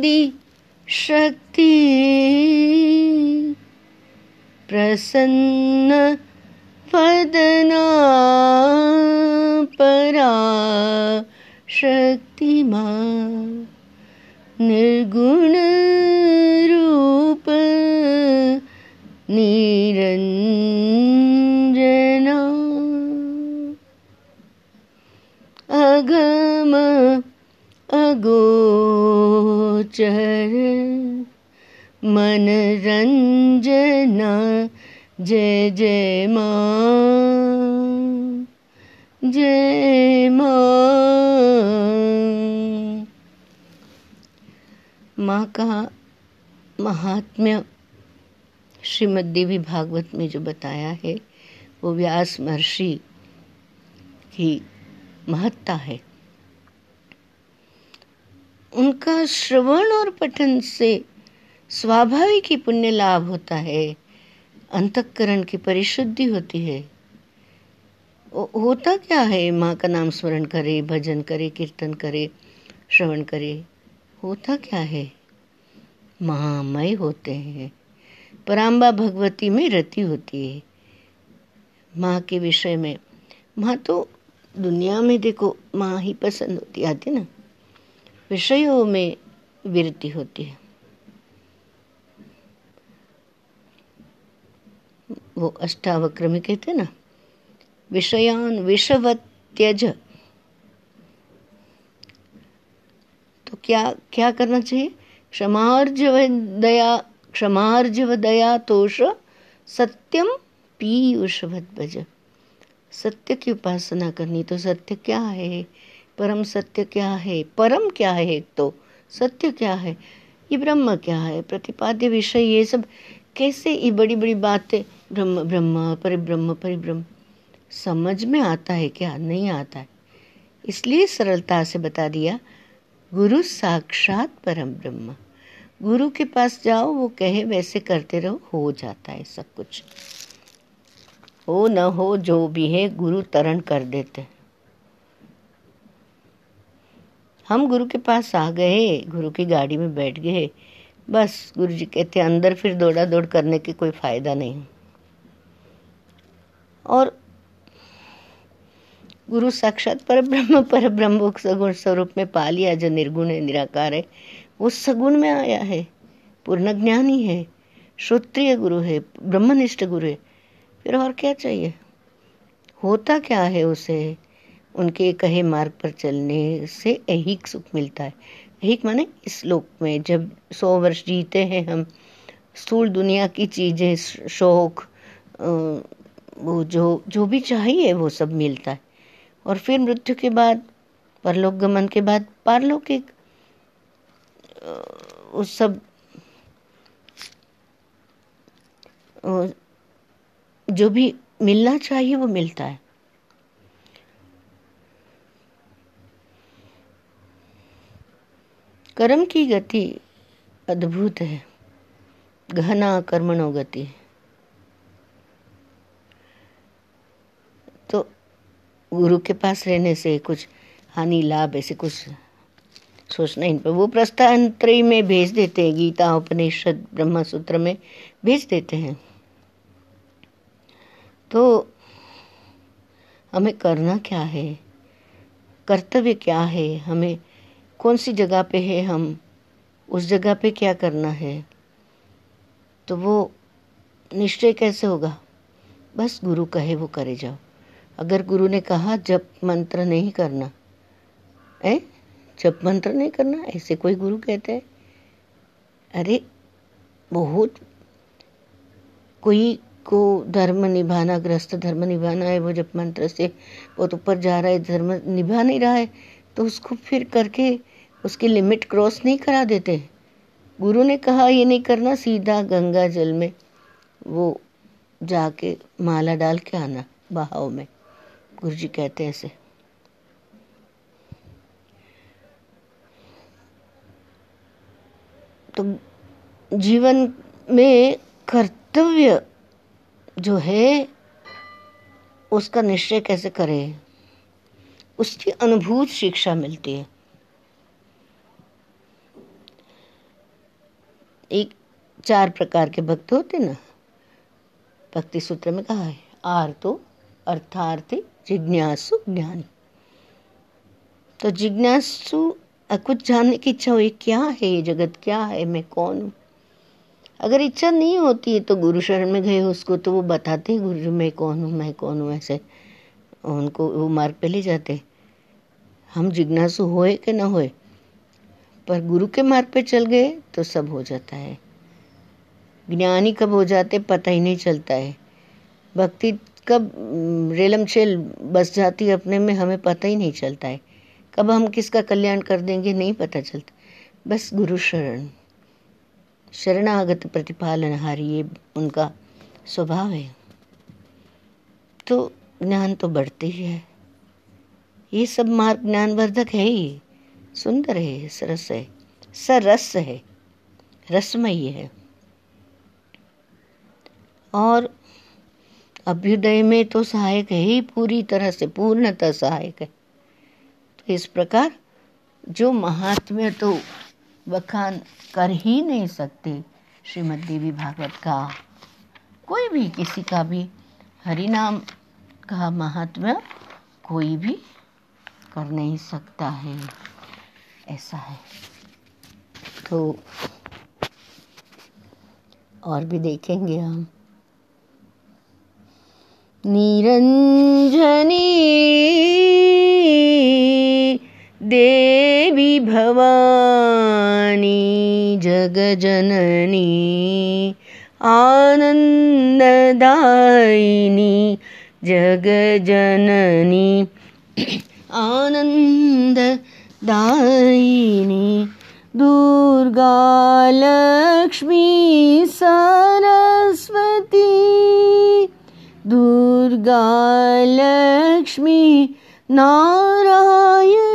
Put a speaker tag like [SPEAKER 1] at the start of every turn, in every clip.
[SPEAKER 1] आदि शक्ति प्रसन्न वदना परा शक्तिमा निर्गुण रूप निरञ्जना अगम अगोचर मनरञ्जना जय जय माँ जय माँ। माँ का महात्म्य श्रीमद देवी भागवत में जो बताया है, वो व्यास महर्षि की महत्ता है। उनका श्रवण और पठन से स्वाभाविक ही पुण्य लाभ होता है। अंतकरण की परिशुद्धि होती है। होता क्या है? माँ का नाम स्मरण करे, भजन करे, कीर्तन करे, श्रवण करे। होता क्या है? महामय होते हैं। पराम्बा भगवती में रति होती है। माँ के विषय में, माँ तो दुनिया में देखो, माँ ही पसंद होती, आती ना? विषयों में विरति होती है। वो अष्टावक्र में कहते ना, विषयान विषवत त्यज तो क्या क्या करना चाहिए? क्षमार्जव दया क्षमार्जव दया तोष सत्यम पीयूषवत भज सत्य की उपासना करनी तो सत्य क्या है? परम सत्य क्या है? परम क्या है एक तो? सत्य क्या है? ये ब्रह्म क्या है? प्रतिपाद्य विषय ये सब कैसे ये बड़ी बड़ी बातें? ब्रह्म ब्रह्म, परिब्रह्म परिब्रह्म। समझ में आता है क्या? नहीं आता है। इसलिए सरलता से बता दिया, गुरु साक्षात परम ब्रह्म। गुरु के पास जाओ, वो कहे, वैसे करते रहो, हो जाता है सब कुछ। हो न हो, जो भी है, गुरु तरण कर देते हम गुरु के पास आ गए, गुरु की गाड़ी में बैठ गए। बस गुरु जी कहते, अंदर फिर दौड़ा दौड़ करने की कोई फ़ायदा नहीं। और गुरु साक्षात पर ब्रह्म पर ब्रह्म सगुण स्वरूप में पा लिया जो निर्गुण है, निराकार है। वो सगुण में आया है, पूर्ण ज्ञानी है श्रोत्रिय गुरु है, ब्रह्मनिष्ठ गुरु है। फिर और क्या चाहिए? होता क्या है उसे? उनके कहे मार्ग पर चलने से ऐहिक सुख मिलता है। ऐहिक माने इस लोक में जब सौ वर्ष जीते हैं हम, स्थूल दुनिया की चीज़ें, शौक वो जो जो भी चाहिए वो सब मिलता है। और फिर मृत्यु के बाद, परलोक गमन के बाद पारलौकिक उस सब जो भी मिलना चाहिए वो मिलता है। कर्म की गति अद्भुत है। गहना कर्मणो गति। तो गुरु के पास रहने से कुछ हानि, लाभ, ऐसे कुछ सोचना इन पर। वो प्रस्थानत्रय में भेज देते हैं, गीता, उपनिषद ब्रह्म सूत्र में भेज देते हैं। तो हमें करना क्या है? कर्तव्य क्या है? हमें कौन सी जगह पे है हम? उस जगह पे क्या करना है? तो वो निश्चय कैसे होगा? बस गुरु कहे वो करे जाओ। अगर गुरु ने कहा, जप मंत्र नहीं करना। है जप मंत्र नहीं करना? ऐसे कोई गुरु कहते हैं? अरे, बहुत। कोई को धर्म निभाना, ग्रस्त धर्म निभाना है, वो जब मंत्र से बहुत ऊपर जा रहा है, धर्म निभा नहीं रहा है तो उसको फिर करके उसकी लिमिट क्रॉस नहीं करा देते। गुरु ने कहा, ये नहीं करना, सीधा गंगा जल में वो जाके माला डाल के आना बहाव में। गुरु जी कहते हैं ऐसे। तो जीवन में कर्तव्य जो है, उसका निश्चय कैसे करें? उसकी अनुभूत शिक्षा मिलती है। एक चार प्रकार के भक्त होते ना। भक्ति सूत्र में कहा है, आर्तो, अर्थार्थी, जिज्ञासु, ज्ञानी। तो जिज्ञासु कुछ जानने की इच्छा हुई, क्या है ये जगत, क्या है, मैं कौन हूँ? अगर इच्छा नहीं होती है तो गुरु शरण में गए उसको तो वो बताते हैं गुरु, मैं कौन हूँ, मैं कौन हूँ, ऐसे। उनको वो मार्ग पे ले जाते हम जिज्ञासु होए कि ना होए? पर गुरु के मार्ग पे चल गए तो सब हो जाता है। ज्ञानी कब हो जाते पता ही नहीं चलता है। भक्ति कब रेलम शेल बस जाती है अपने में हमें पता ही नहीं चलता है। कब हम किसका कल्याण कर देंगे नहीं पता चलता। बस गुरु शरण। शरणागत प्रतिपालन हारी ये उनका स्वभाव है। तो ज्ञान तो बढ़ते ही है। ये सब मार्ग ज्ञानवर्धक है ही। सुंदर है सरस है। सरस है, रसमयी है। और अभ्युदय में तो सहायक है ही, पूरी तरह से, पूर्णतः सहायक है। तो इस प्रकार, जो महात्म्य तो बखान कर ही नहीं सकते, श्रीमद देवी भागवत का, कोई भी किसी का भी हरिनाम का महात्म्य कोई भी कर नहीं सकता है। ऐसा है। तो और भी देखेंगे हम। निरंजनी देवी भवानी जगजननी आनन्ददायिनी जगजननी दाणी दुर्गालक्ष्मी सरस्वती। दुर्गालक्ष्मी नारायण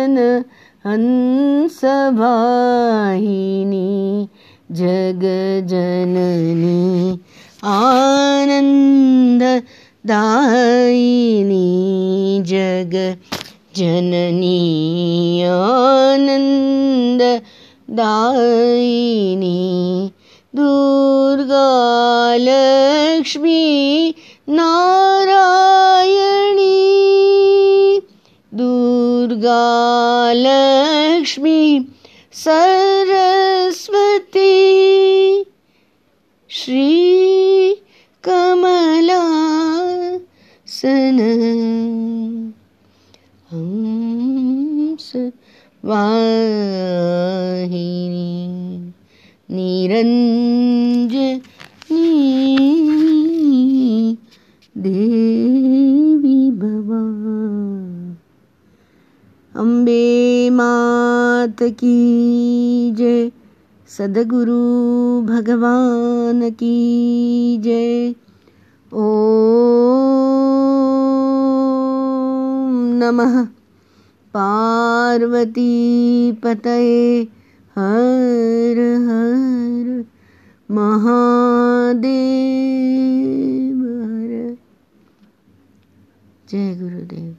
[SPEAKER 1] श्रीकमलासन हंस वाहिनी जगजननी आनन्द दायिनी जग जननी आनन्द दायिनी दुर्गा लक्ष्मी नारायणी लक्ष्मी सरस्वती। श्री कमलासन। हंस वाहिनी। निरञ्जनी देवी की जय। सदगुरु भगवान की जय। ॐ नमः। पार्वती पतये हर हर महादेव। हर। जय गुरु